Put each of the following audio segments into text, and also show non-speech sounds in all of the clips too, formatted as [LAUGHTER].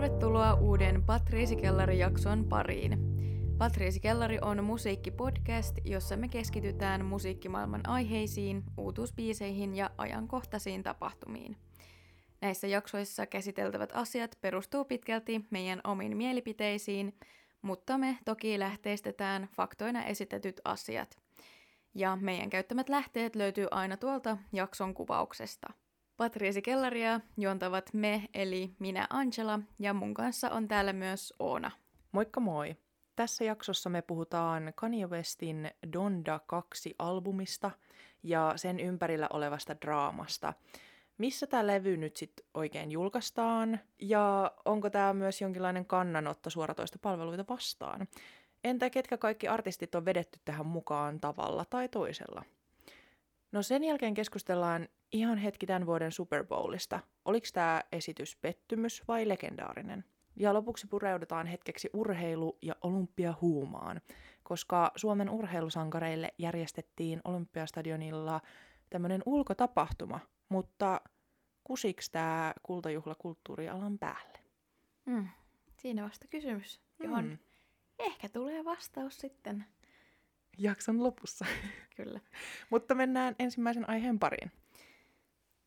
Tervetuloa uuden Patriisi-kellari-jakson pariin. Patriisi-kellari on musiikkipodcast, jossa me keskitytään musiikkimaailman aiheisiin, uutuusbiiseihin ja ajankohtaisiin tapahtumiin. Näissä jaksoissa käsiteltävät asiat perustuu pitkälti meidän omiin mielipiteisiin, mutta me toki lähteistetään faktoina esitetyt asiat. Ja meidän käyttämät lähteet löytyy aina tuolta jakson kuvauksesta – Patriisi Kellaria juontavat me, eli minä Angela, ja mun kanssa on täällä myös Oona. Moikka moi! Tässä jaksossa me puhutaan Kanye Westin Donda 2-albumista ja sen ympärillä olevasta draamasta. Missä tämä levy nyt sitten oikein julkaistaan ja onko tämä myös jonkinlainen kannanotto suoratoista palveluita vastaan? Entä ketkä kaikki artistit on vedetty tähän mukaan tavalla tai toisella? No sen jälkeen keskustellaan ihan hetki tämän vuoden Super Bowlista. Oliko tämä esitys pettymys vai legendaarinen? Ja lopuksi pureudutaan hetkeksi urheilu- ja olympiahuumaan, koska Suomen urheilusankareille järjestettiin Olympiastadionilla tämmöinen ulkotapahtuma, mutta kusiks tämä kultajuhla kulttuurialan päälle? Mm, siinä vasta kysymys, johon mm. ehkä tulee vastaus sitten. Jakson lopussa. Kyllä. [LAUGHS] mutta mennään ensimmäisen aiheen pariin.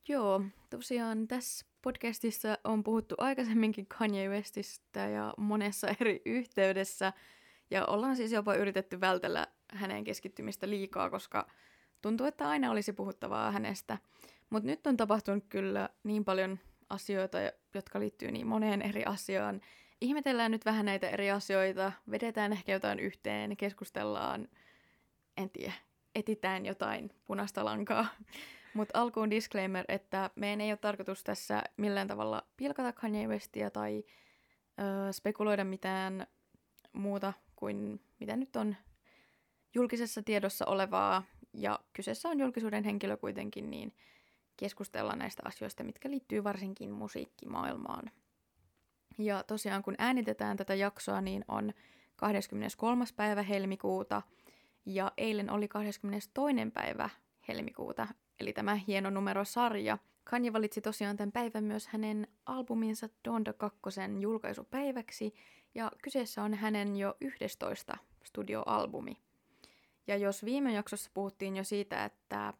Joo, tosiaan tässä podcastissa on puhuttu aikaisemminkin Kanye Westistä ja monessa eri yhteydessä. Ja ollaan siis jopa yritetty vältellä hänen keskittymistä liikaa, koska tuntuu, että aina olisi puhuttavaa hänestä. Mutta nyt on tapahtunut kyllä niin paljon asioita, jotka liittyy niin moneen eri asiaan. Ihmetellään nyt vähän näitä eri asioita, vedetään ehkä jotain yhteen, keskustellaan, en tiedä, etitään jotain punaista lankaa. Mutta alkuun disclaimer, että meidän ei ole tarkoitus tässä millään tavalla pilkata Kanye Westia tai ö, spekuloida mitään muuta kuin mitä nyt on julkisessa tiedossa olevaa. Ja kyseessä on julkisuuden henkilö kuitenkin, niin keskustella näistä asioista, mitkä liittyy varsinkin musiikkimaailmaan. Ja tosiaan kun äänitetään tätä jaksoa, niin on 23. päivä helmikuuta ja eilen oli 22. päivä helmikuuta, eli tämä hieno numerosarja. Kanye valitsi tosiaan tämän päivän myös hänen albuminsa Donda 2 julkaisupäiväksi, ja kyseessä on hänen jo 11 studioalbumi. Ja jos viime jaksossa puhuttiin jo siitä, että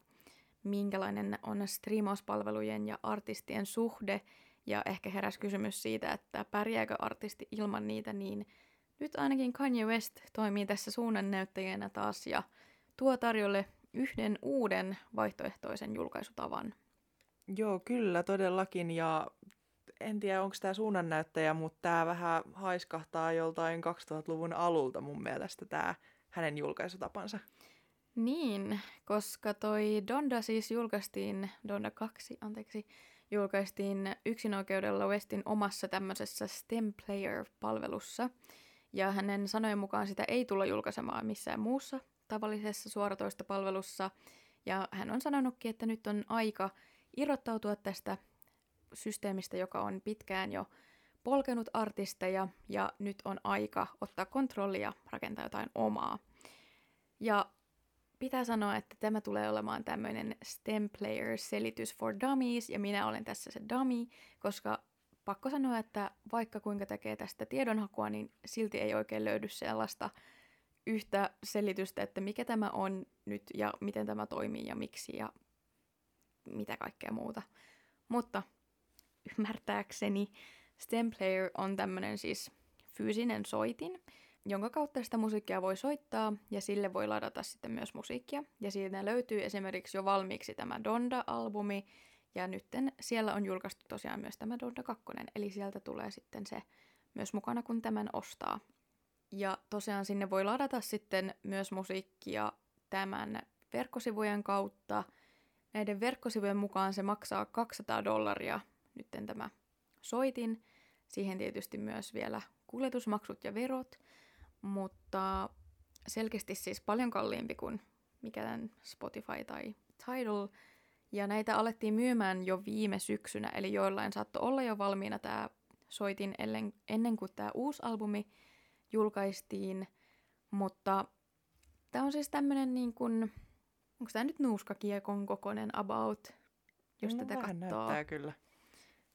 minkälainen on striimauspalvelujen ja artistien suhde, ja ehkä heräsi kysymys siitä, että pärjääkö artisti ilman niitä, niin nyt ainakin Kanye West toimii tässä suunnannäyttäjänä taas ja tuo tarjolle yhden uuden vaihtoehtoisen julkaisutavan. Joo, kyllä todellakin. Ja en tiedä, onko tämä suunnannäyttäjä, mutta tämä vähän haiskahtaa joltain 2000-luvun alulta mun mielestä tämä hänen julkaisutapansa. Niin, koska toi Donda siis julkaistiin, Donda 2, anteeksi, julkaistiin yksinoikeudella Westin omassa tämmöisessä STEM Player-palvelussa. Ja hänen sanojen mukaan sitä ei tulla julkaisemaan missään muussa tavallisessa suoratoistopalvelussa. Ja hän on sanonutkin, että nyt on aika irrottautua tästä systeemistä, joka on pitkään jo polkenut artisteja, ja nyt on aika ottaa kontrollia rakentaa jotain omaa. Ja pitää sanoa, että tämä tulee olemaan tämmöinen STEM Player-selitys for Dummies, ja minä olen tässä se dummy, koska pakko sanoa, että vaikka kuinka tekee tästä tiedonhakua, niin silti ei oikein löydy sellaista yhtä selitystä, että mikä tämä on nyt ja miten tämä toimii ja miksi ja mitä kaikkea muuta. Mutta ymmärtääkseni STEM Player on tämmöinen siis fyysinen soitin, jonka kautta sitä musiikkia voi soittaa ja sille voi ladata sitten myös musiikkia. Ja siitä löytyy esimerkiksi jo valmiiksi tämä Donda-albumi ja nytten siellä on julkaistu tosiaan myös tämä Donda 2, eli sieltä tulee sitten se myös mukana, kun tämän ostaa. Ja tosiaan sinne voi ladata sitten myös musiikkia tämän verkkosivujen kautta. Näiden verkkosivujen mukaan se maksaa 200 dollaria nytten tämä soitin. Siihen tietysti myös vielä kuljetusmaksut ja verot, mutta selkeästi siis paljon kalliimpi kuin mikä Spotify tai Tidal. Ja näitä alettiin myymään jo viime syksynä, eli joillain saattoi olla jo valmiina tämä soitin ennen kuin tämä uusi albumi julkaistiin, mutta tämä on siis tämmöinen niin kuin, onko tämä nyt nuuskakiekon kokoinen about, jos no, tätä katsoo. näyttää kyllä.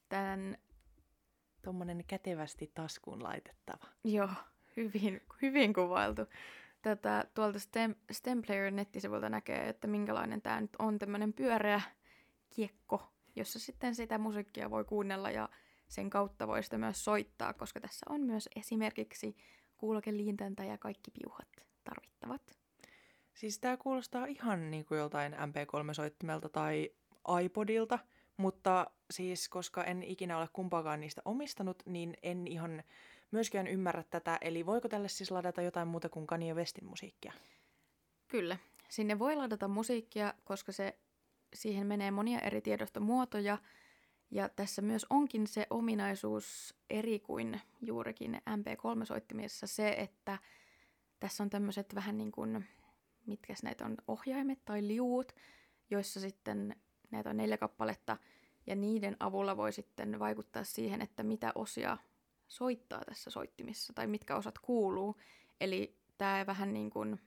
Tämän tuommoinen kätevästi taskuun laitettava. Joo, hyvin, hyvin kuvailtu. Tätä tuolta Stem, Stemplayer nettisivulta näkee, että minkälainen tämä nyt on tämmöinen pyöreä kiekko, jossa sitten sitä musiikkia voi kuunnella ja sen kautta voi sitä myös soittaa, koska tässä on myös esimerkiksi kuulokeliintäntä ja kaikki piuhat tarvittavat. Siis tämä kuulostaa ihan niin kuin joltain MP3-soittimelta tai iPodilta, mutta siis koska en ikinä ole kumpaakaan niistä omistanut, niin en ihan myöskään ymmärrä tätä. Eli voiko tälle siis ladata jotain muuta kuin Kanye Westin musiikkia? Kyllä. Sinne voi ladata musiikkia, koska se, siihen menee monia eri tiedostomuotoja. Ja tässä myös onkin se ominaisuus eri kuin juurikin MP3-soittimissa se, että tässä on tämmöiset vähän niin kuin, mitkä näitä on, ohjaimet tai liuut, joissa sitten näitä on neljä kappaletta, ja niiden avulla voi sitten vaikuttaa siihen, että mitä osia soittaa tässä soittimissa, tai mitkä osat kuuluu. Eli tämä vähän niin kuin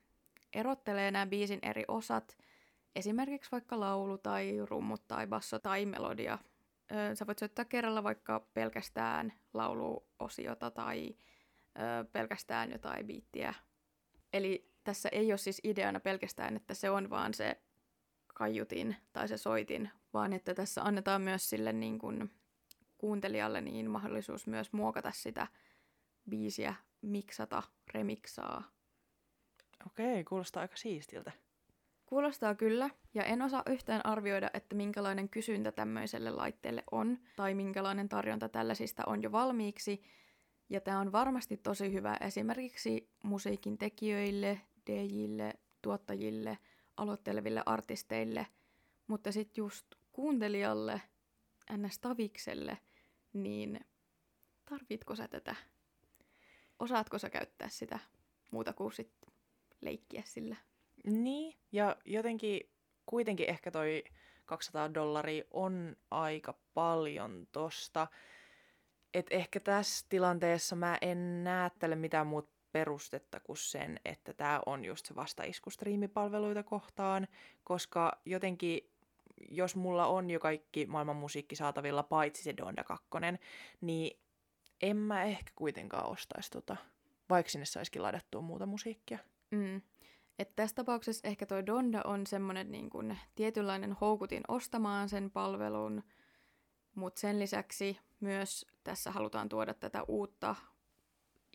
erottelee nämä biisin eri osat, esimerkiksi vaikka laulu tai rummut tai basso tai melodia. Sä voit soittaa kerralla vaikka pelkästään lauluosiota tai pelkästään jotain biittiä. Eli tässä ei ole siis ideana pelkästään, että se on vaan se kaiutin tai se soitin, vaan että tässä annetaan myös sille niin kuin kuuntelijalle niin mahdollisuus myös muokata sitä biisiä, miksata, remiksaa. Okei, kuulostaa aika siistiltä. Kuulostaa kyllä, ja en osaa yhtään arvioida, että minkälainen kysyntä tämmöiselle laitteelle on, tai minkälainen tarjonta tällaisista on jo valmiiksi. Ja tämä on varmasti tosi hyvä esimerkiksi musiikin tekijöille, DJille, tuottajille – aloitteleville artisteille, mutta sitten just kuuntelijalle, ns. tavikselle, niin tarvitko sä tätä? Osaatko sä käyttää sitä muuta kuin sit leikkiä sillä? Niin, ja jotenkin kuitenkin ehkä toi 200 dollaria on aika paljon tosta. Et ehkä tässä tilanteessa mä en näe tälle mitään muuta perustetta kuin sen, että tämä on just se vastaisku striimipalveluita kohtaan, koska jotenkin jos mulla on jo kaikki maailman musiikki saatavilla, paitsi se Donda 2, niin en mä ehkä kuitenkaan ostaisi tota, vaikka sinne saisikin ladattua muuta musiikkia. Mm. Et tässä tapauksessa ehkä toi Donda on semmoinen niin kuin tietynlainen houkutin ostamaan sen palvelun, mutta sen lisäksi myös tässä halutaan tuoda tätä uutta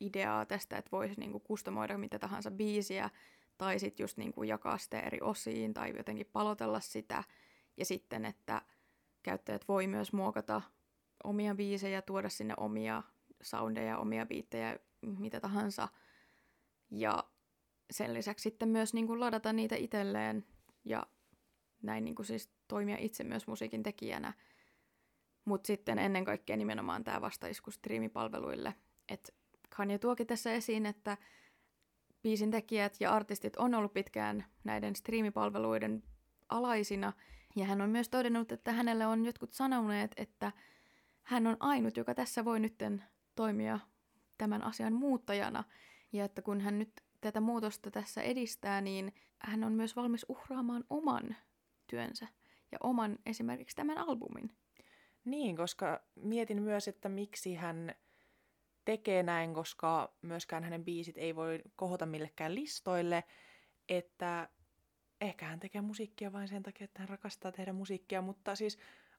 ideaa tästä, että voisi niinku kustomoida mitä tahansa biisiä, tai sitten just niinku jakaa sitä eri osiin, tai jotenkin palotella sitä, ja sitten, että käyttäjät voi myös muokata omia biisejä, tuoda sinne omia soundeja, omia biittejä, mitä tahansa, ja sen lisäksi sitten myös niinku ladata niitä itselleen, ja näin niinku siis toimia itse myös musiikin tekijänä, mutta sitten ennen kaikkea nimenomaan tämä vastaisku striimipalveluille, että Kanye tuokin tässä esiin, että biisin tekijät ja artistit on ollut pitkään näiden striimipalveluiden alaisina, ja hän on myös todennut, että hänelle on jotkut sanoneet, että hän on ainut, joka tässä voi nytten toimia tämän asian muuttajana, ja että kun hän nyt tätä muutosta tässä edistää, niin hän on myös valmis uhraamaan oman työnsä ja oman esimerkiksi tämän albumin. Niin, koska mietin myös, että miksi hän tekee näin, koska myöskään hänen biisit ei voi kohota millekään listoille, että ehkä hän tekee musiikkia vain sen takia, että hän rakastaa tehdä musiikkia, mutta siis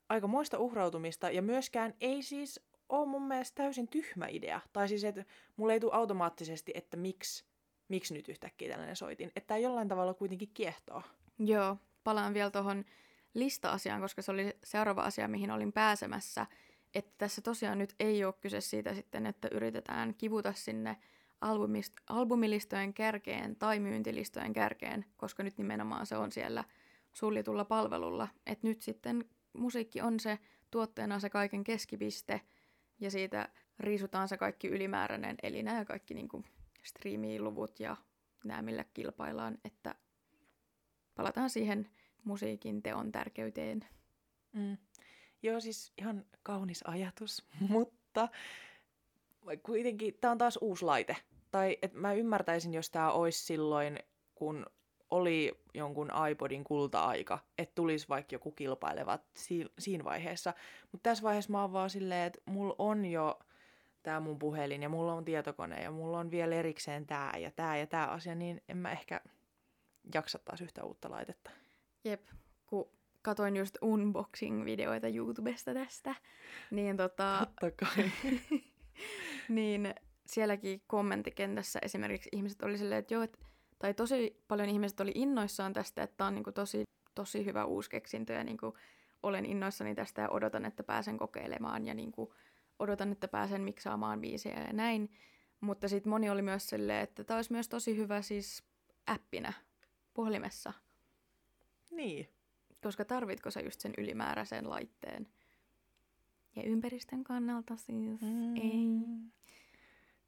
aika muista uhrautumista ja myöskään ei siis ole mun mielestä täysin tyhmä idea. Tai siis, että mulle ei tule automaattisesti, että miksi, miksi nyt yhtäkkiä tällainen soitin. Että tämä jollain tavalla kuitenkin kiehtoo. Joo, palaan vielä tuohon lista-asiaan, koska se oli seuraava asia, mihin olin pääsemässä – että tässä tosiaan nyt ei ole kyse siitä sitten, että yritetään kivuta sinne albumist- albumilistojen kärkeen tai myyntilistojen kärkeen, koska nyt nimenomaan se on siellä suljetulla palvelulla. Että nyt sitten musiikki on se tuotteena se kaiken keskipiste ja siitä riisutaan se kaikki ylimääräinen, eli nämä kaikki niin kuin striimiluvut ja nämä, millä kilpaillaan, että palataan siihen musiikin teon tärkeyteen. Mm. Joo, siis ihan kaunis ajatus, [LAUGHS] mutta kuitenkin tämä on taas uusi laite. Tai et mä ymmärtäisin, jos tämä olisi silloin, kun oli jonkun iPodin kulta-aika, että tulisi vaikka joku kilpaileva si- siinä vaiheessa. Mutta tässä vaiheessa mä oon vaan silleen, että mulla on jo tää mun puhelin ja mulla on tietokone ja mulla on vielä erikseen tää ja tää ja tää asia, niin en mä ehkä jaksa taas yhtä uutta laitetta. Jep, kun katoin just unboxing-videoita YouTubesta tästä, niin tota... [LAUGHS] Totta kai. [LAUGHS] niin sielläkin kommenttikentässä esimerkiksi ihmiset oli silleen, että joo, et, tai tosi paljon ihmiset oli innoissaan tästä, että tämä on niinku tosi, tosi hyvä uusi keksintö ja niinku olen innoissani tästä ja odotan, että pääsen kokeilemaan ja niinku odotan, että pääsen miksaamaan biisejä ja näin. Mutta sitten moni oli myös silleen, että tämä olisi myös tosi hyvä siis appina puhelimessa. Niin. Koska tarvitko sä just sen ylimääräisen laitteen? Ja ympäristön kannalta siis mm. ei.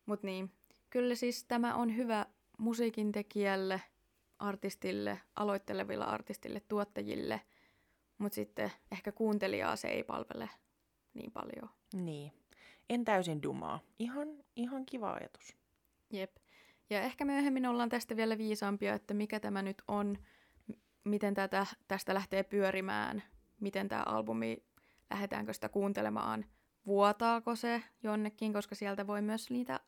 Mutta niin, kyllä siis tämä on hyvä musiikin tekijälle, artistille, aloitteleville artistille, tuottajille, mutta sitten ehkä kuuntelijaa se ei palvele niin paljon. Niin. En täysin dumaa. Ihan, ihan kiva ajatus. Jep. Ja ehkä myöhemmin ollaan tästä vielä viisaampia, että mikä tämä nyt on, miten tätä, tästä lähtee pyörimään, miten tämä albumi, lähdetäänkö sitä kuuntelemaan, vuotaako se jonnekin, koska sieltä voi myös niitä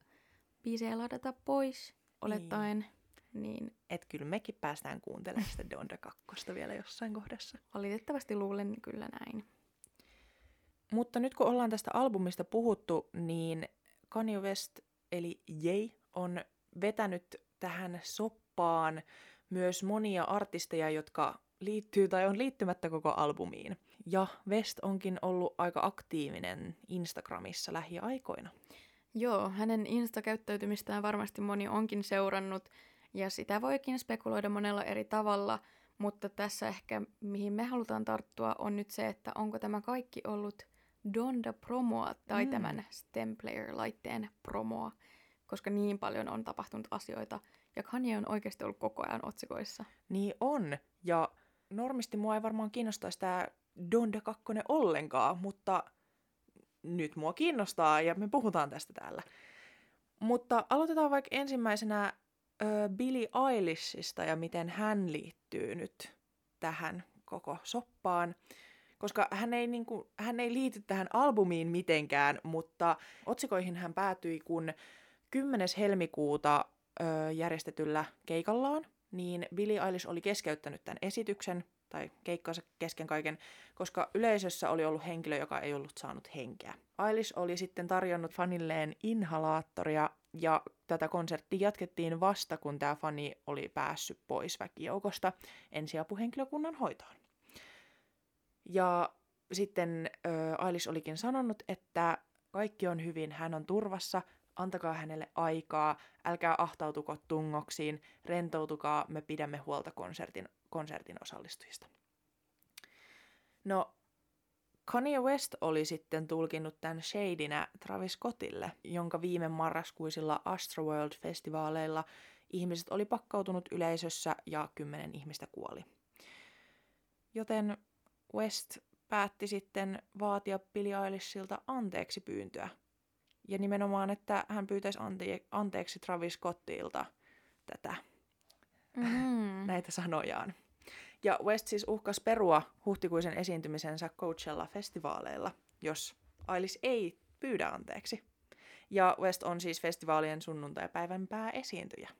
biisejä ladata pois, olettaen. Niin. niin. Et kyllä mekin päästään kuuntelemaan sitä Donda 2 vielä jossain kohdassa. Valitettavasti luulen kyllä näin. Mutta nyt kun ollaan tästä albumista puhuttu, niin Kanye West eli Jay on vetänyt tähän soppaan myös monia artisteja, jotka liittyy tai on liittymättä koko albumiin. Ja West onkin ollut aika aktiivinen Instagramissa lähiaikoina. Joo, hänen Insta-käyttäytymistään varmasti moni onkin seurannut, ja sitä voikin spekuloida monella eri tavalla, mutta tässä ehkä mihin me halutaan tarttua on nyt se, että onko tämä kaikki ollut Donda promoa tai mm. tämän Stemplayer-laitteen promoa, koska niin paljon on tapahtunut asioita, ja Kanye on oikeasti ollut koko ajan otsikoissa. Niin on, ja normisti mua ei varmaan kiinnostaisi tämä Donda 2 ollenkaan, mutta nyt mua kiinnostaa ja me puhutaan tästä täällä. Mutta aloitetaan vaikka ensimmäisenä äh, Billie Eilishista ja miten hän liittyy nyt tähän koko soppaan. Koska hän ei, niin kuin, hän ei liity tähän albumiin mitenkään, mutta otsikoihin hän päätyi, kun 10. helmikuuta ö, järjestetyllä keikallaan, niin Billie Eilish oli keskeyttänyt tämän esityksen tai keikkansa kesken kaiken, koska yleisössä oli ollut henkilö, joka ei ollut saanut henkeä. Eilish oli sitten tarjonnut fanilleen inhalaattoria ja tätä konserttia jatkettiin vasta, kun tämä fani oli päässyt pois väkijoukosta ensiapuhenkilökunnan hoitoon. Ja sitten Eilish olikin sanonut, että kaikki on hyvin, hän on turvassa, antakaa hänelle aikaa, älkää ahtautuko tungoksiin, rentoutukaa, me pidämme huolta konsertin, konsertin osallistujista. No, Kanye West oli sitten tulkinnut tämän shadinä Travis Scottille, jonka viime marraskuisilla Astroworld-festivaaleilla ihmiset oli pakkautunut yleisössä ja kymmenen ihmistä kuoli. Joten West päätti sitten vaatia Billie Eilishilta anteeksi pyyntöä ja nimenomaan, että hän pyytäisi ante- anteeksi Travis Scottilta tätä, mm-hmm. [LAUGHS] näitä sanojaan. Ja West siis uhkas perua huhtikuisen esiintymisensä Coachella-festivaaleilla, jos Ailis ei pyydä anteeksi. Ja West on siis festivaalien sunnuntai-päivän pääesiintyjä.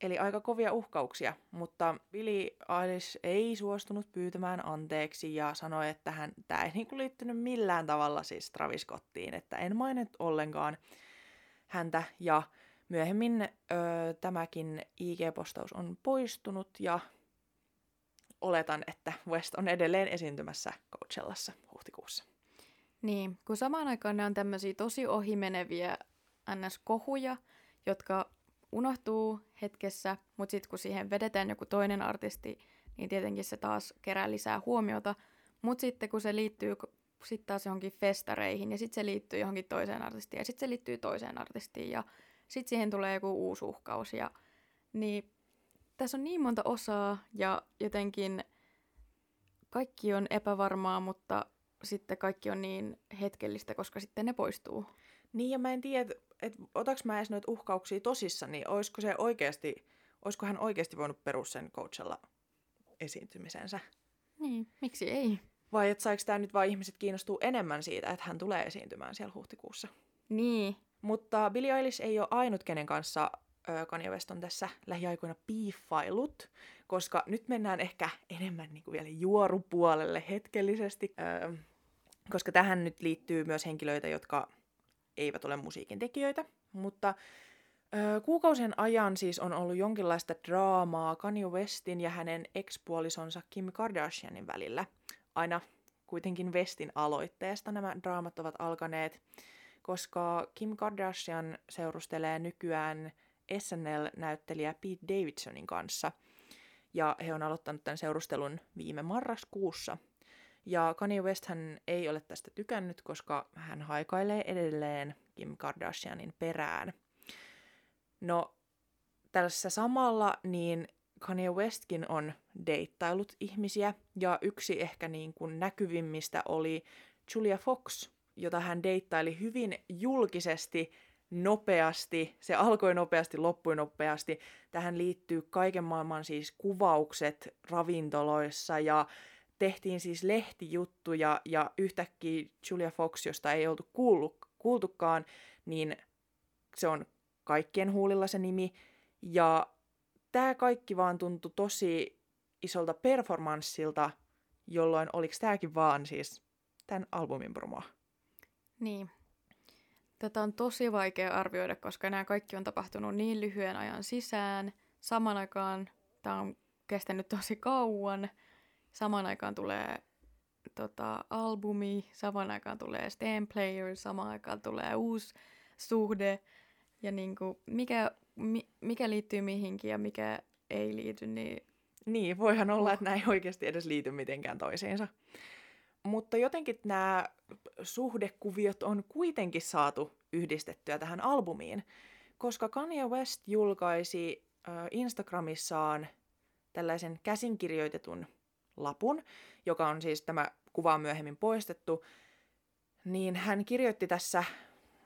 Eli aika kovia uhkauksia, mutta Billy Eilish ei suostunut pyytämään anteeksi ja sanoi, että hän, tämä ei niinku liittynyt millään tavalla siis Travis Scottiin, että en mainit ollenkaan häntä. Ja myöhemmin ö, tämäkin IG-postaus on poistunut ja oletan, että West on edelleen esiintymässä Coachellassa huhtikuussa. Niin, kun samaan aikaan ne on tämmöisiä tosi ohimeneviä NS-kohuja, jotka unohtuu hetkessä, mutta sitten kun siihen vedetään joku toinen artisti, niin tietenkin se taas kerää lisää huomiota. Mutta sitten kun se liittyy sitten taas johonkin festareihin ja sitten se liittyy johonkin toiseen artistiin ja sitten se liittyy toiseen artistiin ja sitten siihen tulee joku uusi uhkaus. Ja, niin tässä on niin monta osaa ja jotenkin kaikki on epävarmaa, mutta sitten kaikki on niin hetkellistä, koska sitten ne poistuu. Niin ja mä en tiedä, että otaks mä edes noita uhkauksia tosissa, niin olisiko se oikeasti, olisiko hän oikeasti voinut perus sen coachella esiintymisensä? Niin, miksi ei? Vai että saiko tämä nyt vain ihmiset kiinnostuu enemmän siitä, että hän tulee esiintymään siellä huhtikuussa? Niin. Mutta Billie Eilish ei ole ainut, kenen kanssa Kanye West on tässä lähiaikoina piiffailut, koska nyt mennään ehkä enemmän niin kuin vielä juorupuolelle hetkellisesti, öö, koska tähän nyt liittyy myös henkilöitä, jotka eivät ole musiikin tekijöitä, mutta kuukausien ajan siis on ollut jonkinlaista draamaa Kanye Westin ja hänen ekspuolisonsa Kim Kardashianin välillä. Aina kuitenkin Westin aloitteesta nämä draamat ovat alkaneet, koska Kim Kardashian seurustelee nykyään SNL-näyttelijä Pete Davidsonin kanssa. Ja he on aloittanut tämän seurustelun viime marraskuussa. Ja Kanye West hän ei ole tästä tykännyt, koska hän haikailee edelleen Kim Kardashianin perään. No, tässä samalla niin Kanye Westkin on deittailut ihmisiä, ja yksi ehkä niin kuin näkyvimmistä oli Julia Fox, jota hän deittaili hyvin julkisesti nopeasti, se alkoi nopeasti, loppui nopeasti. Tähän liittyy kaiken maailman siis kuvaukset ravintoloissa ja tehtiin siis lehtijuttuja ja yhtäkkiä Julia Fox, josta ei oltu kuullut, kuultukaan, niin se on kaikkien huulilla se nimi. Ja tämä kaikki vaan tuntui tosi isolta performanssilta, jolloin oliko tämäkin vaan siis tämän albumin promoa? Niin, Tätä on tosi vaikea arvioida, koska nämä kaikki on tapahtunut niin lyhyen ajan sisään. Saman aikaan tämä on kestänyt tosi kauan. Saman aikaan tulee tota, albumi, saman aikaan tulee Stem Player, saman aikaan tulee uusi suhde. Ja niin kuin, mikä, mi, mikä liittyy mihinkin ja mikä ei liity, niin... Niin, voihan olla, että näin oikeasti edes liity mitenkään toisiinsa. Mutta jotenkin nämä suhdekuviot on kuitenkin saatu yhdistettyä tähän albumiin, koska Kanye West julkaisi Instagramissaan tällaisen käsinkirjoitetun lapun, joka on siis tämä kuva on myöhemmin poistettu, niin hän kirjoitti tässä,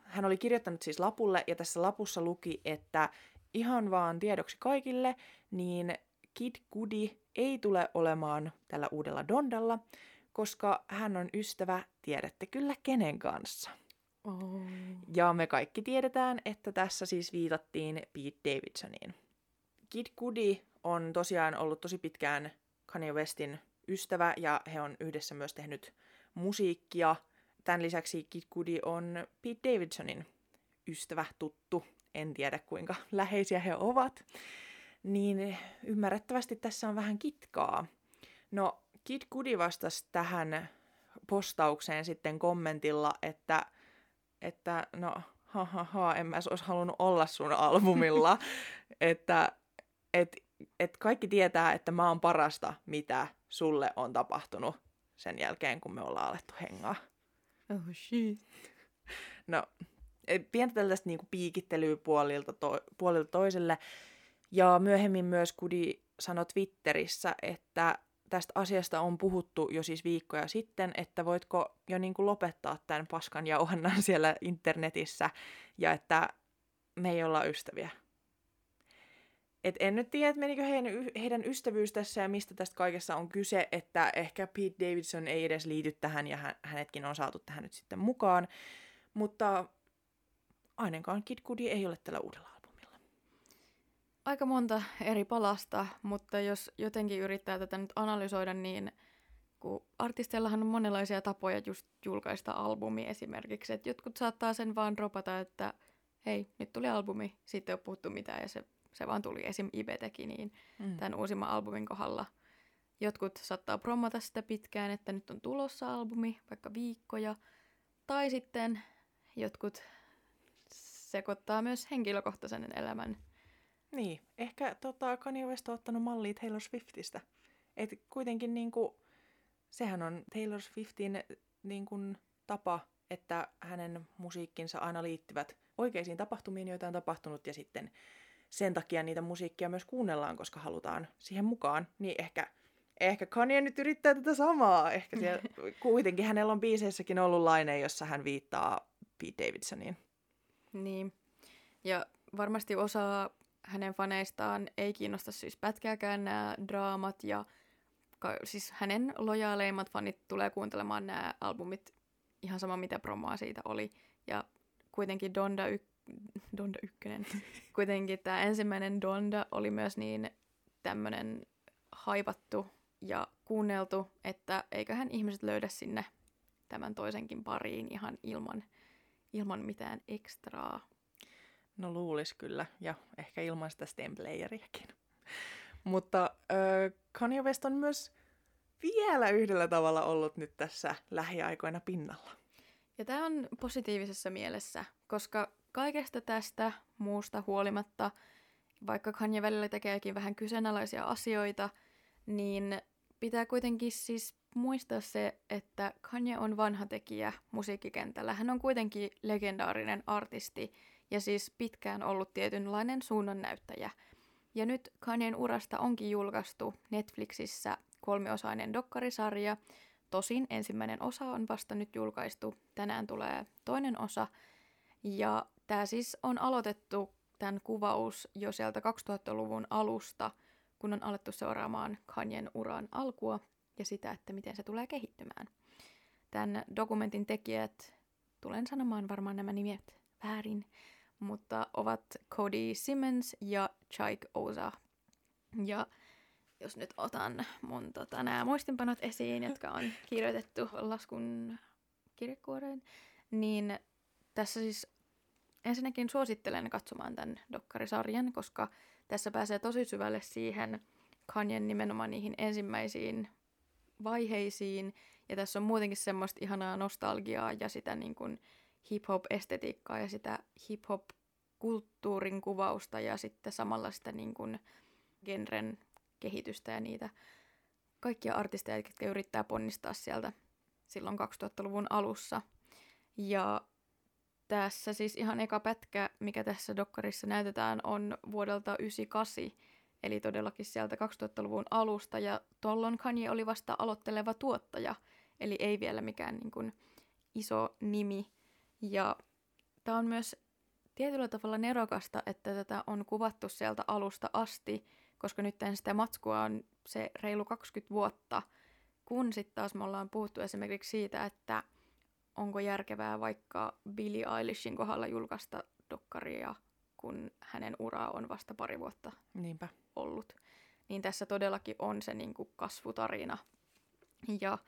hän oli kirjoittanut siis lapulle, ja tässä lapussa luki, että ihan vaan tiedoksi kaikille, niin Kid Cudi ei tule olemaan tällä uudella Dondalla, koska hän on ystävä, tiedätte kyllä kenen kanssa. Oh. Ja me kaikki tiedetään, että tässä siis viitattiin Pete Davidsoniin. Kid Cudi on tosiaan ollut tosi pitkään Kanye Westin ystävä ja he on yhdessä myös tehnyt musiikkia. Tämän lisäksi Kid Cudi on Pete Davidsonin ystävä, tuttu. En tiedä kuinka [LAUGHS] läheisiä he ovat. Niin ymmärrettävästi tässä on vähän kitkaa. No, Kid Cudi vastasi tähän postaukseen sitten kommentilla, että, että no ha, ha, ha en mä olisi halunnut olla sun albumilla, [LAUGHS] että et, et kaikki tietää, että mä oon parasta, mitä sulle on tapahtunut sen jälkeen, kun me ollaan alettu hengaa. Oh shit. No, pientä tällaista niinku piikittelyä puolilta, to, puolilta toiselle. Ja myöhemmin myös Kudi sanoi Twitterissä, että tästä asiasta on puhuttu jo siis viikkoja sitten, että voitko jo niin kuin lopettaa tämän paskan ja ohannan [LAUGHS] siellä internetissä ja että me ei olla ystäviä. Et en nyt tiedä, että menikö heidän, heidän ystävyys tässä ja mistä tästä kaikessa on kyse, että ehkä Pete Davidson ei edes liity tähän ja hänetkin on saatu tähän nyt sitten mukaan. Mutta ainakaan Kid Cudi ei ole tällä uudella aika monta eri palasta, mutta jos jotenkin yrittää tätä nyt analysoida, niin kun artisteillahan on monenlaisia tapoja just julkaista albumi esimerkiksi, että jotkut saattaa sen vaan dropata, että hei, nyt tuli albumi, sitten ei ole puhuttu mitään ja se, se vaan tuli. Esim. Ibe teki niin mm. tämän uusimman albumin kohdalla. Jotkut saattaa promota sitä pitkään, että nyt on tulossa albumi, vaikka viikkoja. Tai sitten jotkut sekoittaa myös henkilökohtaisen elämän niin, ehkä tota, Kanye West on ottanut mallia Taylor Swiftistä. Et kuitenkin niinku, sehän on Taylor Swiftin niinku, tapa, että hänen musiikkinsa aina liittyvät oikeisiin tapahtumiin, joita on tapahtunut, ja sitten sen takia niitä musiikkia myös kuunnellaan, koska halutaan siihen mukaan. Niin ehkä, ehkä Kanye nyt yrittää tätä samaa. Ehkä siellä, [LAUGHS] kuitenkin hänellä on biiseissäkin ollut laine, jossa hän viittaa Pete Davidsoniin. Niin. Ja varmasti osa hänen faneistaan ei kiinnosta siis pätkääkään nämä draamat ja ka- siis hänen lojaaleimmat fanit tulee kuuntelemaan nämä albumit ihan sama mitä promoa siitä oli. Ja kuitenkin Donda y- Donda ykkönen. [LAUGHS] Kuitenkin tämä ensimmäinen Donda oli myös niin tämmöinen haivattu ja kuunneltu, että eiköhän ihmiset löydä sinne tämän toisenkin pariin ihan ilman, ilman mitään ekstraa. No luulis kyllä, ja ehkä ilman sitä stemplayeriäkin. [LAUGHS] Mutta äh, Kanye West on myös vielä yhdellä tavalla ollut nyt tässä lähiaikoina pinnalla. Ja tämä on positiivisessa mielessä, koska kaikesta tästä muusta huolimatta, vaikka Kanye välillä tekeekin vähän kyseenalaisia asioita, niin pitää kuitenkin siis muistaa se, että Kanye on vanha tekijä musiikkikentällä. Hän on kuitenkin legendaarinen artisti ja siis pitkään ollut tietynlainen suunnannäyttäjä. Ja nyt Kanyen urasta onkin julkaistu Netflixissä kolmiosainen dokkarisarja. Tosin ensimmäinen osa on vasta nyt julkaistu. Tänään tulee toinen osa. Ja tämä siis on aloitettu tämän kuvaus jo sieltä 2000-luvun alusta, kun on alettu seuraamaan Kanyen uran alkua ja sitä, että miten se tulee kehittymään. Tämän dokumentin tekijät, tulen sanomaan varmaan nämä nimet väärin, mutta ovat Cody Simmons ja Chaik Oza. Ja jos nyt otan mun tota, nämä muistinpanot esiin, jotka on kirjoitettu laskun kirjekuoreen, niin tässä siis ensinnäkin suosittelen katsomaan tämän dokkarisarjan, koska tässä pääsee tosi syvälle siihen Kanyen nimenomaan niihin ensimmäisiin vaiheisiin. Ja tässä on muutenkin semmoista ihanaa nostalgiaa ja sitä niin kuin hip-hop-estetiikkaa ja sitä hip-hop-kulttuurin kuvausta ja sitten samalla sitä niin kuin genren kehitystä ja niitä kaikkia artisteja, jotka yrittää ponnistaa sieltä silloin 2000-luvun alussa. Ja tässä siis ihan eka pätkä, mikä tässä dokkarissa näytetään, on vuodelta 1998, eli todellakin sieltä 2000-luvun alusta, ja tuolloin Kanye oli vasta aloitteleva tuottaja, eli ei vielä mikään niin kuin, iso nimi. Ja tämä on myös tietyllä tavalla nerokasta, että tätä on kuvattu sieltä alusta asti, koska nyt sitä matskua on se reilu 20 vuotta, kun sitten taas me ollaan puhuttu esimerkiksi siitä, että onko järkevää vaikka Billie Eilishin kohdalla julkaista dokkaria, kun hänen ura on vasta pari vuotta Niinpä. ollut. Niin tässä todellakin on se niin kuin kasvutarina. Ja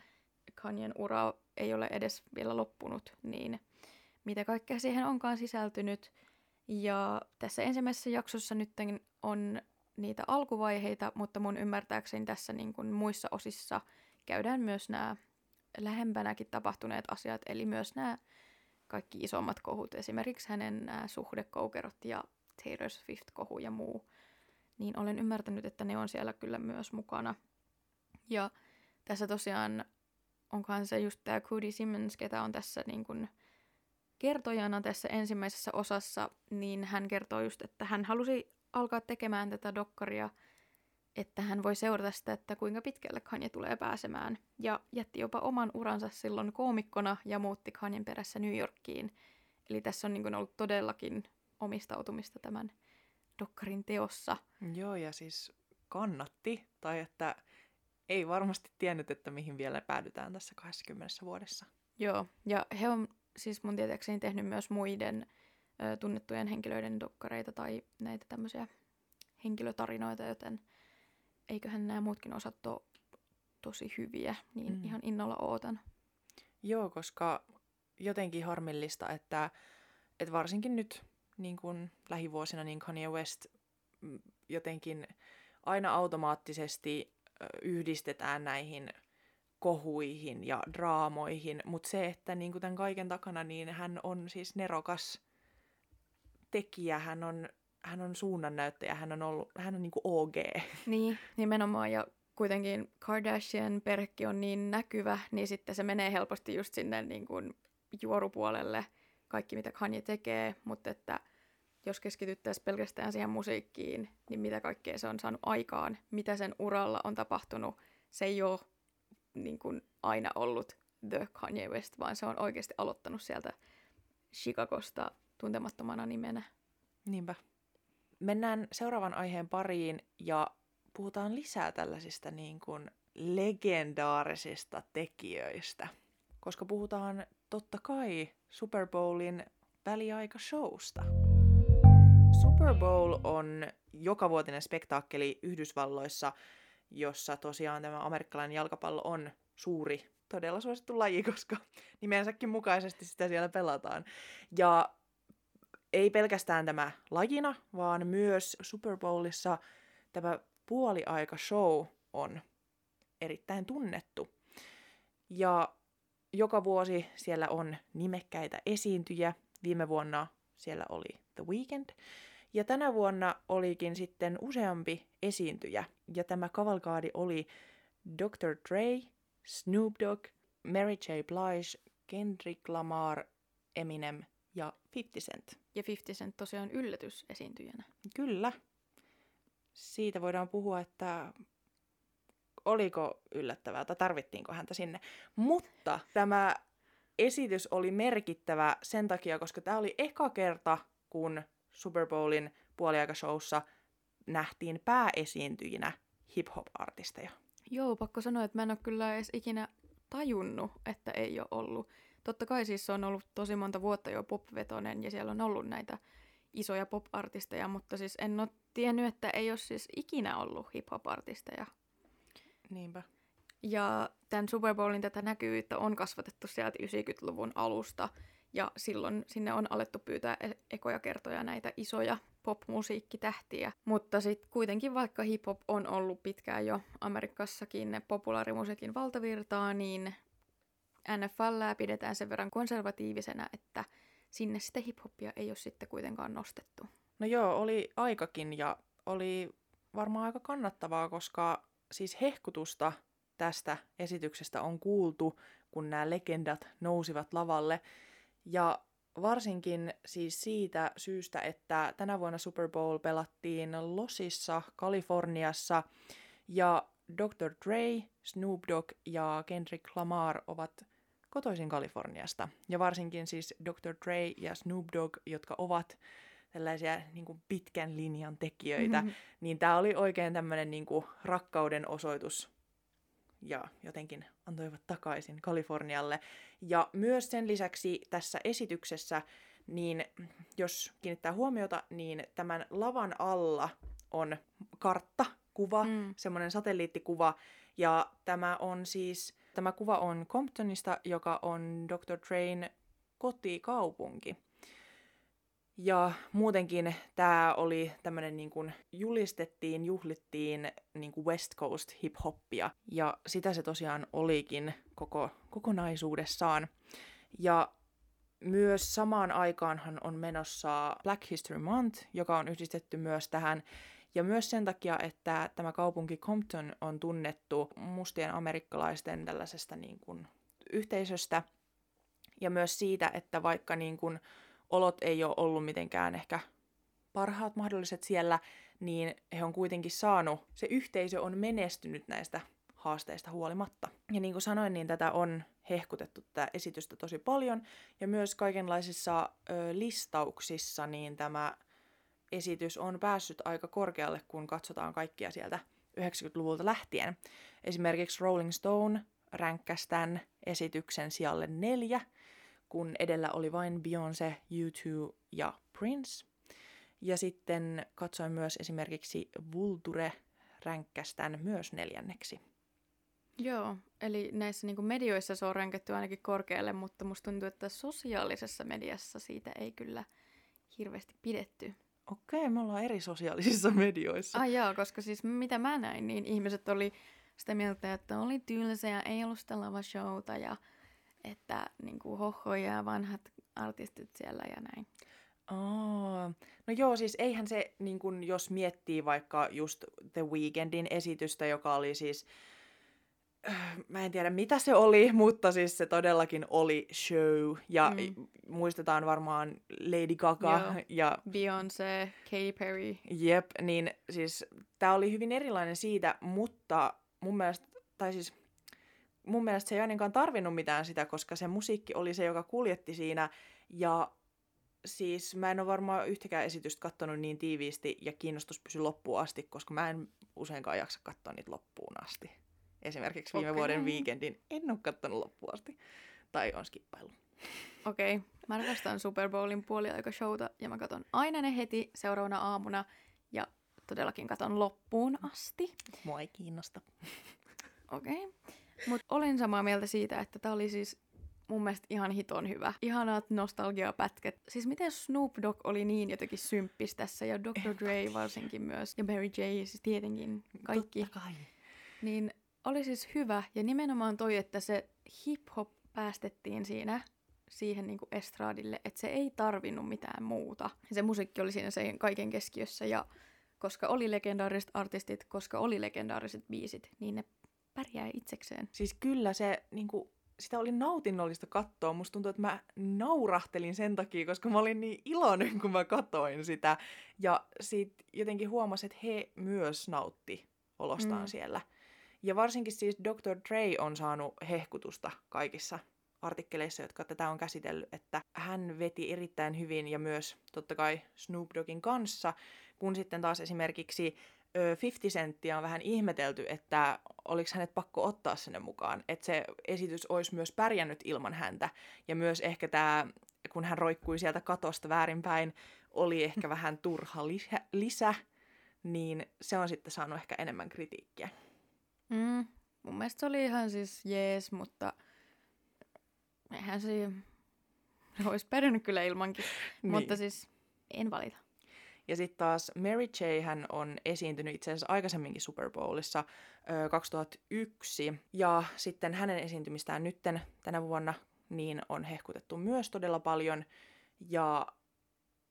Kanyen ura ei ole edes vielä loppunut, niin mitä kaikkea siihen onkaan sisältynyt. Ja tässä ensimmäisessä jaksossa nyt on niitä alkuvaiheita, mutta mun ymmärtääkseni tässä niin kuin muissa osissa käydään myös nämä lähempänäkin tapahtuneet asiat, eli myös nämä kaikki isommat kohut, esimerkiksi hänen suhdekoukerot ja Taylor Swift-kohu ja muu, niin olen ymmärtänyt, että ne on siellä kyllä myös mukana. Ja tässä tosiaan onkohan se just tämä Cody Simmons, ketä on tässä niin kuin kertojana tässä ensimmäisessä osassa, niin hän kertoo just, että hän halusi alkaa tekemään tätä dokkaria – että hän voi seurata sitä, että kuinka pitkälle Kanye tulee pääsemään. Ja jätti jopa oman uransa silloin koomikkona ja muutti Kanyen perässä New Yorkiin. Eli tässä on niin kuin ollut todellakin omistautumista tämän dokkarin teossa. Joo, ja siis kannatti, tai että ei varmasti tiennyt, että mihin vielä päädytään tässä 20 vuodessa. Joo, ja he on siis mun tietääkseni tehnyt myös muiden ö, tunnettujen henkilöiden dokkareita tai näitä tämmöisiä henkilötarinoita, joten – eiköhän nämä muutkin osat ole tosi hyviä, niin mm. ihan innolla ootan. Joo, koska jotenkin harmillista, että, että varsinkin nyt niin kuin lähivuosina niin Kanye West mm, jotenkin aina automaattisesti yhdistetään näihin kohuihin ja draamoihin, mutta se, että niin kuin tämän kaiken takana, niin hän on siis nerokas tekijä, hän on hän on suunnannäyttäjä, hän on ollut, hän on niin kuin OG. Niin, nimenomaan, ja kuitenkin Kardashian perhekki on niin näkyvä, niin sitten se menee helposti just sinne niin kuin juorupuolelle, kaikki mitä Kanye tekee, mutta että jos keskityttäisiin pelkästään siihen musiikkiin, niin mitä kaikkea se on saanut aikaan, mitä sen uralla on tapahtunut, se ei ole niin kuin aina ollut The Kanye West, vaan se on oikeasti aloittanut sieltä Chicagosta tuntemattomana nimenä. Niinpä. Mennään seuraavan aiheen pariin ja puhutaan lisää tällaisista niin kuin legendaarisista tekijöistä, koska puhutaan totta kai Super Bowlin väliaikashowsta. Super Bowl on jokavuotinen spektaakkeli Yhdysvalloissa, jossa tosiaan tämä amerikkalainen jalkapallo on suuri, todella suosittu laji, koska nimensäkin mukaisesti sitä siellä pelataan. Ja ei pelkästään tämä lajina, vaan myös Super Bowlissa tämä puoliaika show on erittäin tunnettu. Ja joka vuosi siellä on nimekkäitä esiintyjä. Viime vuonna siellä oli The Weeknd. Ja tänä vuonna olikin sitten useampi esiintyjä. Ja tämä kavalkaadi oli Dr. Dre, Snoop Dogg, Mary J. Blige, Kendrick Lamar, Eminem 50 Cent. Ja 50 Cent tosiaan yllätysesiintyjänä. Kyllä. Siitä voidaan puhua, että oliko yllättävää tai tarvittiinko häntä sinne. Mutta tämä esitys oli merkittävä sen takia, koska tämä oli eka kerta, kun Super Bowlin puoliaikashowssa nähtiin pääesiintyjinä hip-hop-artisteja. Joo, pakko sanoa, että mä en ole kyllä edes ikinä tajunnut, että ei ole ollut. Totta kai siis se on ollut tosi monta vuotta jo popvetonen ja siellä on ollut näitä isoja pop-artisteja, mutta siis en ole tiennyt, että ei ole siis ikinä ollut hip-hop-artisteja. Niinpä. Ja tämän Super Bowlin tätä näkyvyyttä on kasvatettu sieltä 90-luvun alusta, ja silloin sinne on alettu pyytää e- ekoja kertoja näitä isoja pop-musiikkitähtiä. Mutta sitten kuitenkin vaikka hip-hop on ollut pitkään jo Amerikassakin populaarimusiikin valtavirtaa, niin NFL pidetään sen verran konservatiivisena, että sinne sitä hip-hopia ei ole sitten kuitenkaan nostettu. No joo, oli aikakin ja oli varmaan aika kannattavaa, koska siis hehkutusta tästä esityksestä on kuultu, kun nämä legendat nousivat lavalle. Ja varsinkin siis siitä syystä, että tänä vuonna Super Bowl pelattiin Losissa, Kaliforniassa, ja Dr. Dre, Snoop Dogg ja Kendrick Lamar ovat kotoisin Kaliforniasta. Ja varsinkin siis Dr. Dre ja Snoop Dogg, jotka ovat tällaisia niin kuin pitkän linjan tekijöitä, mm-hmm. niin tämä oli oikein tämmöinen niin kuin rakkauden osoitus ja jotenkin antoivat takaisin Kalifornialle. Ja myös sen lisäksi tässä esityksessä, niin jos kiinnittää huomiota, niin tämän lavan alla on kartta, kuva, mm. semmoinen satelliittikuva, ja tämä on siis, tämä kuva on Comptonista, joka on Dr. Train kotikaupunki. Ja muutenkin tämä oli tämmöinen niin kuin julistettiin, juhlittiin niin kuin West Coast hip-hoppia. Ja sitä se tosiaan olikin koko, kokonaisuudessaan. Ja myös samaan aikaanhan on menossa Black History Month, joka on yhdistetty myös tähän. Ja myös sen takia, että tämä kaupunki Compton on tunnettu mustien amerikkalaisten tällaisesta niin kuin yhteisöstä. Ja myös siitä, että vaikka niin kuin olot ei ole ollut mitenkään ehkä parhaat mahdolliset siellä, niin he on kuitenkin saanut, se yhteisö on menestynyt näistä haasteista huolimatta. Ja niin kuin sanoin, niin tätä on hehkutettu tätä esitystä tosi paljon, ja myös kaikenlaisissa ö, listauksissa niin tämä esitys on päässyt aika korkealle, kun katsotaan kaikkia sieltä 90-luvulta lähtien. Esimerkiksi Rolling Stone ränkkäsi tämän esityksen sijalle neljä, kun edellä oli vain Beyoncé, U2 ja Prince. Ja sitten katsoin myös esimerkiksi Vulture ränkkästän myös neljänneksi. Joo, eli näissä niin medioissa se on ränketty ainakin korkealle, mutta musta tuntuu, että sosiaalisessa mediassa siitä ei kyllä hirveästi pidetty. Okei, me ollaan eri sosiaalisissa medioissa. Ah joo, koska siis mitä mä näin, niin ihmiset oli sitä mieltä, että oli tylsä ja ei ollut sitä lava-showta ja että niin kuin hohoja ja vanhat artistit siellä ja näin. Oh. No joo, siis eihän se, niin kun, jos miettii vaikka just The Weekendin esitystä, joka oli siis, mä en tiedä mitä se oli, mutta siis se todellakin oli show. Ja mm. muistetaan varmaan Lady Gaga joo. ja... Beyoncé, Katy Perry. Jep, niin siis tämä oli hyvin erilainen siitä, mutta mun mielestä, tai siis mun mielestä se ei ainakaan tarvinnut mitään sitä, koska se musiikki oli se, joka kuljetti siinä. Ja siis mä en ole varmaan yhtäkään esitystä katsonut niin tiiviisti ja kiinnostus pysy loppuun asti, koska mä en useinkaan jaksa katsoa niitä loppuun asti. Esimerkiksi viime okay. vuoden weekendin en ole katsonut loppuun asti. Tai on skippailu. Okei, okay. mä rakastan Super Bowlin puoliaikashowta ja mä katon aina ne heti seuraavana aamuna ja todellakin katon loppuun asti. Mua ei kiinnosta. Okei. Okay. Mutta olin samaa mieltä siitä, että tämä oli siis mun mielestä ihan hiton hyvä. Ihanat nostalgiapätkät. Siis miten Snoop Dogg oli niin jotenkin symppis tässä ja Dr. Dre varsinkin myös. Ja Mary J. siis tietenkin kaikki. Totta kai. Niin oli siis hyvä ja nimenomaan toi, että se hip-hop päästettiin siinä siihen niin kuin estraadille, että se ei tarvinnut mitään muuta. Ja se musiikki oli siinä sen kaiken keskiössä ja koska oli legendaariset artistit, koska oli legendaariset biisit, niin ne pärjää itsekseen. Siis kyllä se, niin kuin, sitä oli nautinnollista katsoa. Musta tuntuu, että mä naurahtelin sen takia, koska mä olin niin iloinen, kun mä katoin sitä. Ja sit jotenkin huomasin, että he myös nautti olostaan mm. siellä. Ja varsinkin siis Dr. Dre on saanut hehkutusta kaikissa artikkeleissa, jotka tätä on käsitellyt, että hän veti erittäin hyvin ja myös totta kai Snoop Doggin kanssa, kun sitten taas esimerkiksi 50 Centtiä on vähän ihmetelty, että oliko hänet pakko ottaa sinne mukaan, että se esitys olisi myös pärjännyt ilman häntä. Ja myös ehkä tämä, kun hän roikkui sieltä katosta väärinpäin, oli ehkä [LAUGHS] vähän turha lisä, lisä, niin se on sitten saanut ehkä enemmän kritiikkiä. Mm, mun mielestä se oli ihan siis jees, mutta eihän se, [LAUGHS] olisi pärjännyt kyllä ilmankin. niin. Mutta siis en valita. Ja sitten taas Mary J. hän on esiintynyt itse asiassa aikaisemminkin Super Bowlissa ö, 2001. Ja sitten hänen esiintymistään nytten tänä vuonna niin on hehkutettu myös todella paljon. Ja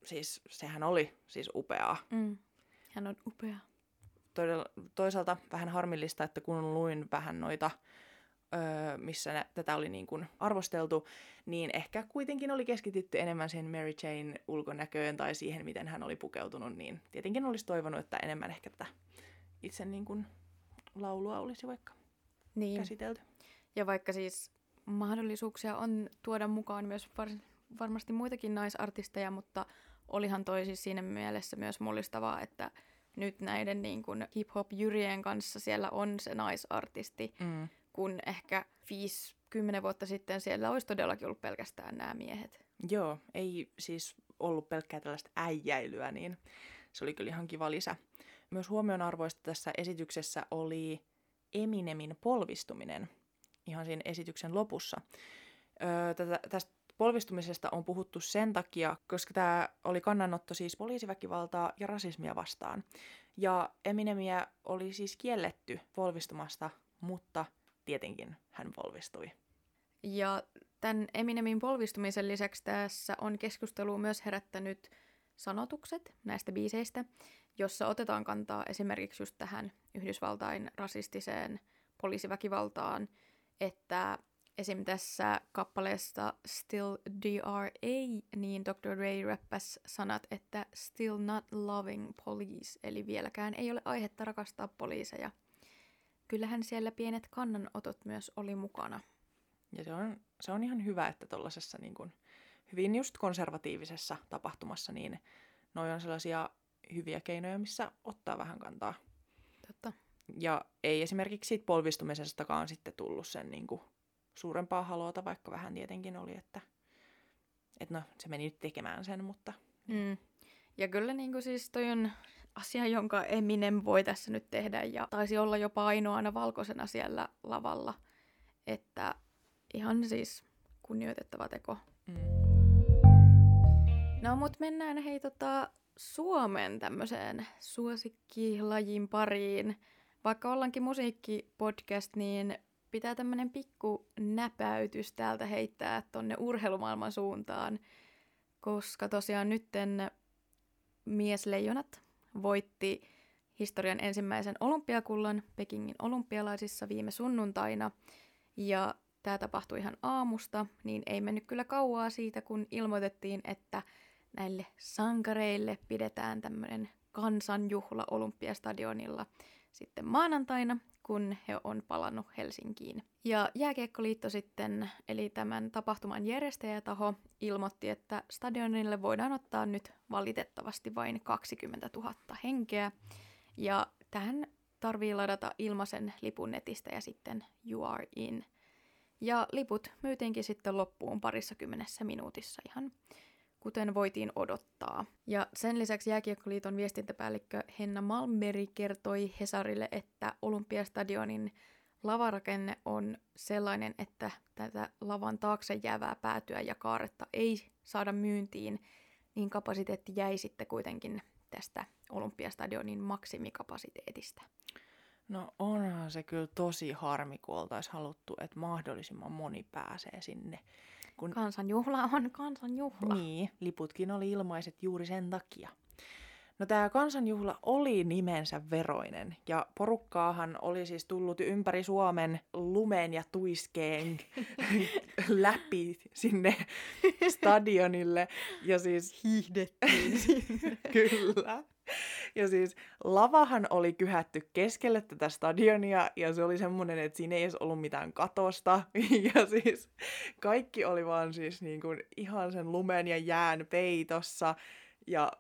siis sehän oli siis upeaa. Mm. Hän on upea. Todella, toisaalta vähän harmillista, että kun luin vähän noita öö, missä nä- tätä oli niin kuin arvosteltu, niin ehkä kuitenkin oli keskitytty enemmän sen Mary Jane ulkonäköön tai siihen, miten hän oli pukeutunut, niin tietenkin olisi toivonut, että enemmän ehkä tätä itse niin kuin laulua olisi vaikka niin. käsitelty. Ja vaikka siis mahdollisuuksia on tuoda mukaan myös var- varmasti muitakin naisartisteja, mutta olihan toi siis siinä mielessä myös mullistavaa, että nyt näiden niin kuin hip-hop-jyrien kanssa siellä on se naisartisti, mm kun ehkä 5-10 vuotta sitten siellä olisi todellakin ollut pelkästään nämä miehet. Joo, ei siis ollut pelkkää tällaista äijäilyä, niin se oli kyllä ihan kiva lisä. Myös huomionarvoista tässä esityksessä oli Eminemin polvistuminen ihan siinä esityksen lopussa. Öö, tätä, tästä polvistumisesta on puhuttu sen takia, koska tämä oli kannanotto siis poliisiväkivaltaa ja rasismia vastaan. Ja Eminemiä oli siis kielletty polvistumasta, mutta tietenkin hän polvistui. Ja tämän Eminemin polvistumisen lisäksi tässä on keskustelu myös herättänyt sanotukset näistä biiseistä, jossa otetaan kantaa esimerkiksi just tähän Yhdysvaltain rasistiseen poliisiväkivaltaan, että esim. tässä kappaleessa Still DRA, niin Dr. Ray räppäs sanat, että Still not loving police, eli vieläkään ei ole aihetta rakastaa poliiseja – kyllähän siellä pienet kannanotot myös oli mukana. Ja se on, se on ihan hyvä, että tuollaisessa niin kuin, hyvin just konservatiivisessa tapahtumassa, niin noi on sellaisia hyviä keinoja, missä ottaa vähän kantaa. Totta. Ja ei esimerkiksi siitä polvistumisestakaan sitten tullut sen niin kuin, suurempaa haluata, vaikka vähän tietenkin oli, että, että no, se meni nyt tekemään sen, mutta... Mm. Ja kyllä niin kuin siis toi on asia, jonka Eminem voi tässä nyt tehdä ja taisi olla jopa ainoana valkoisena siellä lavalla. Että ihan siis kunnioitettava teko. Mm. No mut mennään hei tota Suomen tämmöiseen suosikkilajin pariin. Vaikka ollaankin musiikkipodcast, niin pitää tämmönen pikku näpäytys täältä heittää tonne urheilumaailman suuntaan. Koska tosiaan nytten miesleijonat voitti historian ensimmäisen olympiakullan Pekingin olympialaisissa viime sunnuntaina. Ja tämä tapahtui ihan aamusta, niin ei mennyt kyllä kauaa siitä, kun ilmoitettiin, että näille sankareille pidetään tämmöinen kansanjuhla Olympiastadionilla sitten maanantaina, kun he on palannut Helsinkiin. Ja Jääkiekkoliitto sitten, eli tämän tapahtuman järjestäjätaho, ilmoitti, että stadionille voidaan ottaa nyt valitettavasti vain 20 000 henkeä. Ja tähän tarvii ladata ilmaisen lipun netistä ja sitten you are in. Ja liput myytiinkin sitten loppuun parissa kymmenessä minuutissa ihan kuten voitiin odottaa. Ja sen lisäksi Jääkiekkoliiton viestintäpäällikkö Henna Malmberg kertoi Hesarille, että Olympiastadionin lavarakenne on sellainen, että tätä lavan taakse jäävää päätyä ja kaaretta ei saada myyntiin, niin kapasiteetti jäi sitten kuitenkin tästä Olympiastadionin maksimikapasiteetista. No onhan se kyllä tosi harmi, kun oltaisiin haluttu, että mahdollisimman moni pääsee sinne. Kun... Kansanjuhla on kansanjuhla. Niin, liputkin oli ilmaiset juuri sen takia. No tämä kansanjuhla oli nimensä veroinen ja porukkaahan oli siis tullut ympäri Suomen lumen ja tuiskeen [LAUGHS] läpi sinne stadionille ja siis hiihdettiin Kyllä. Ja siis lavahan oli kyhätty keskelle tätä stadionia ja se oli semmoinen, että siinä ei edes ollut mitään katosta. [LAUGHS] Ja siis kaikki oli vaan siis niin kuin ihan sen lumen ja jään peitossa. Ja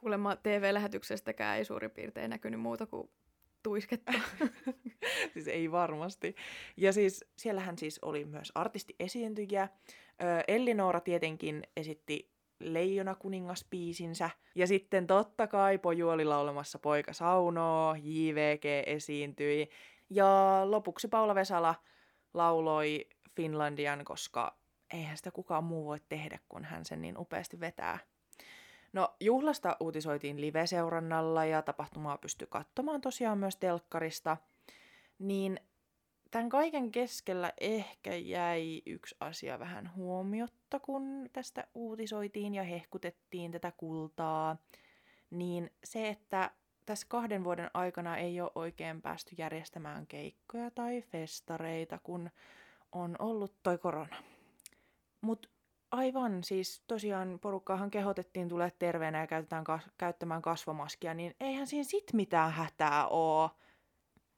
Kuulemma TV-lähetyksestäkään ei suurin piirtein näkynyt muuta kuin tuisketta. [LAUGHS] siis ei varmasti. Ja siis siellähän siis oli myös artistiesiintyjiä. Elli Noora tietenkin esitti Leijona kuningaspiisinsä. Ja sitten totta kai Poju oli laulamassa Poika saunoo, JVG esiintyi. Ja lopuksi Paula Vesala lauloi Finlandian, koska eihän sitä kukaan muu voi tehdä, kun hän sen niin upeasti vetää. No juhlasta uutisoitiin live-seurannalla ja tapahtumaa pystyi katsomaan tosiaan myös telkkarista. Niin tämän kaiken keskellä ehkä jäi yksi asia vähän huomiotta, kun tästä uutisoitiin ja hehkutettiin tätä kultaa. Niin se, että tässä kahden vuoden aikana ei ole oikein päästy järjestämään keikkoja tai festareita, kun on ollut toi korona. Mutta aivan, siis tosiaan porukkaahan kehotettiin tulee terveenä ja käytetään kas- käyttämään kasvomaskia, niin eihän siinä sit mitään hätää oo.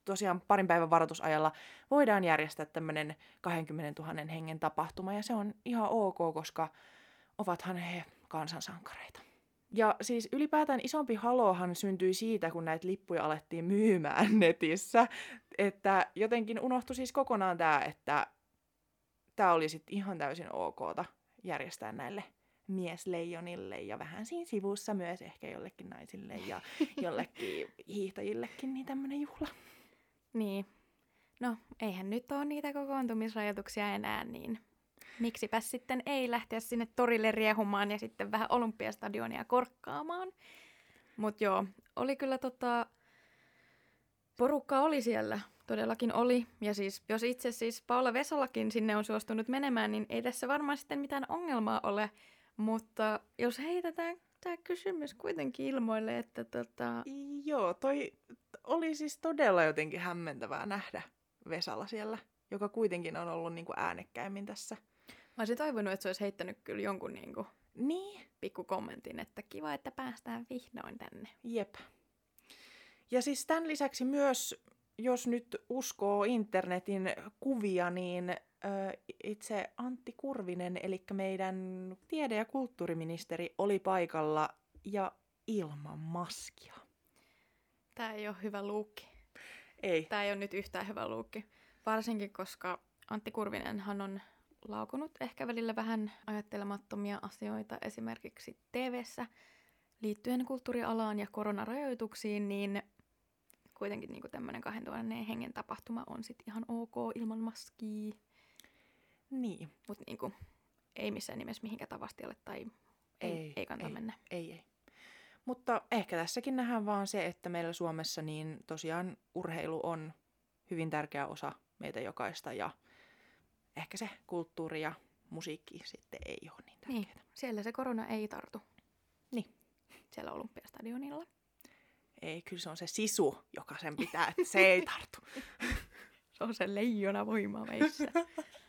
Tosiaan parin päivän varoitusajalla voidaan järjestää tämmöinen 20 000 hengen tapahtuma ja se on ihan ok, koska ovathan he kansansankareita. Ja siis ylipäätään isompi halohan syntyi siitä, kun näitä lippuja alettiin myymään [LAUGHS] netissä, että jotenkin unohtui siis kokonaan tämä, että tämä oli sitten ihan täysin okta järjestää näille miesleijonille ja vähän siinä sivussa myös ehkä jollekin naisille ja [LAUGHS] jollekin hiihtäjillekin niin tämmöinen juhla. Niin. No, eihän nyt ole niitä kokoontumisrajoituksia enää, niin miksipä sitten ei lähteä sinne torille riehumaan ja sitten vähän olympiastadionia korkkaamaan. Mutta joo, oli kyllä tota, porukka oli siellä, todellakin oli. Ja siis, jos itse siis Paula Vesalakin sinne on suostunut menemään, niin ei tässä varmaan sitten mitään ongelmaa ole. Mutta jos heitetään tämä kysymys kuitenkin ilmoille, että tota... Joo, toi oli siis todella jotenkin hämmentävää nähdä Vesala siellä, joka kuitenkin on ollut niin kuin äänekkäimmin tässä. Mä olisin toivonut, että se olisi heittänyt kyllä jonkun niin kuin niin. pikku kommentin, että kiva, että päästään vihdoin tänne. Jep. Ja siis tämän lisäksi myös, jos nyt uskoo internetin kuvia, niin itse Antti Kurvinen, eli meidän tiede- ja kulttuuriministeri, oli paikalla ja ilman maskia. Tämä ei ole hyvä luukki. Ei. Tämä ei ole nyt yhtään hyvä luukki. Varsinkin, koska Antti Kurvinenhan on laukunut ehkä välillä vähän ajattelemattomia asioita esimerkiksi tv liittyen kulttuurialaan ja koronarajoituksiin, niin kuitenkin niin tämmöinen 2000 hengen tapahtuma on sitten ihan ok ilman maskia. Niin. Mutta niin kuin, ei missään nimessä mihinkään tavastialle tai ei, ei, ei kannata ei, mennä. Ei, ei. Mutta ehkä tässäkin nähdään vaan se, että meillä Suomessa niin tosiaan urheilu on hyvin tärkeä osa meitä jokaista ja ehkä se kulttuuri ja musiikki sitten ei ole niin tärkeää. Niin, siellä se korona ei tartu. Niin. Siellä Olympiastadionilla. Ei, kyllä se on se sisu, joka sen pitää, että se ei [LAUGHS] tartu. se on se leijona voima meissä. [LAUGHS]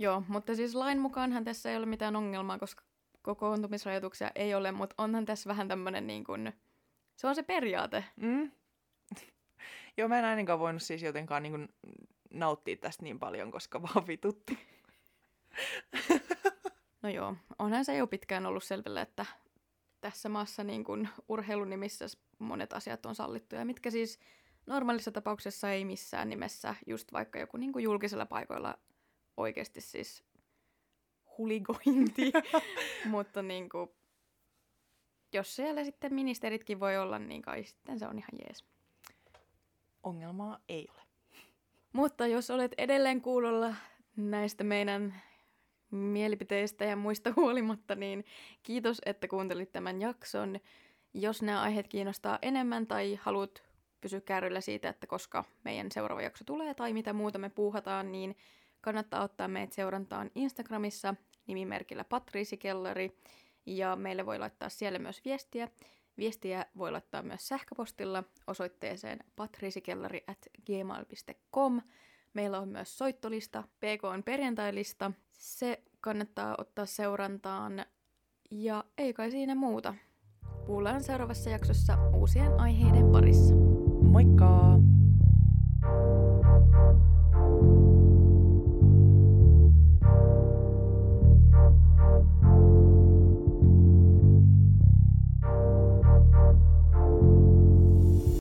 Joo, mutta siis lain mukaanhan tässä ei ole mitään ongelmaa, koska kokoontumisrajoituksia ei ole, mutta onhan tässä vähän tämmöinen niin kuin, se on se periaate. Mm. [LAUGHS] Joo, mä en ainakaan voinut siis jotenkaan niin kuin nauttia tästä niin paljon, koska vaan vitutti. [LAUGHS] no joo, onhan se jo pitkään ollut selville, että tässä maassa niin kuin urheilunimissä monet asiat on sallittuja, mitkä siis normaalissa tapauksessa ei missään nimessä, just vaikka joku niin kuin julkisella paikoilla oikeasti siis huligointi. [LAUGHS] Mutta niin kuin, jos siellä sitten ministeritkin voi olla, niin kai sitten se on ihan jees. Ongelmaa ei ole. Mutta jos olet edelleen kuulolla näistä meidän mielipiteistä ja muista huolimatta, niin kiitos, että kuuntelit tämän jakson. Jos nämä aiheet kiinnostaa enemmän tai haluat pysyä kärryllä siitä, että koska meidän seuraava jakso tulee tai mitä muuta me puuhataan, niin kannattaa ottaa meidät seurantaan Instagramissa nimimerkillä Patriisi ja meille voi laittaa siellä myös viestiä. Viestiä voi laittaa myös sähköpostilla osoitteeseen patriisikellari.gmail.com. Meillä on myös soittolista, PK on perjantailista. Se kannattaa ottaa seurantaan. Ja ei kai siinä muuta. Kuullaan seuraavassa jaksossa uusien aiheiden parissa. Moikka!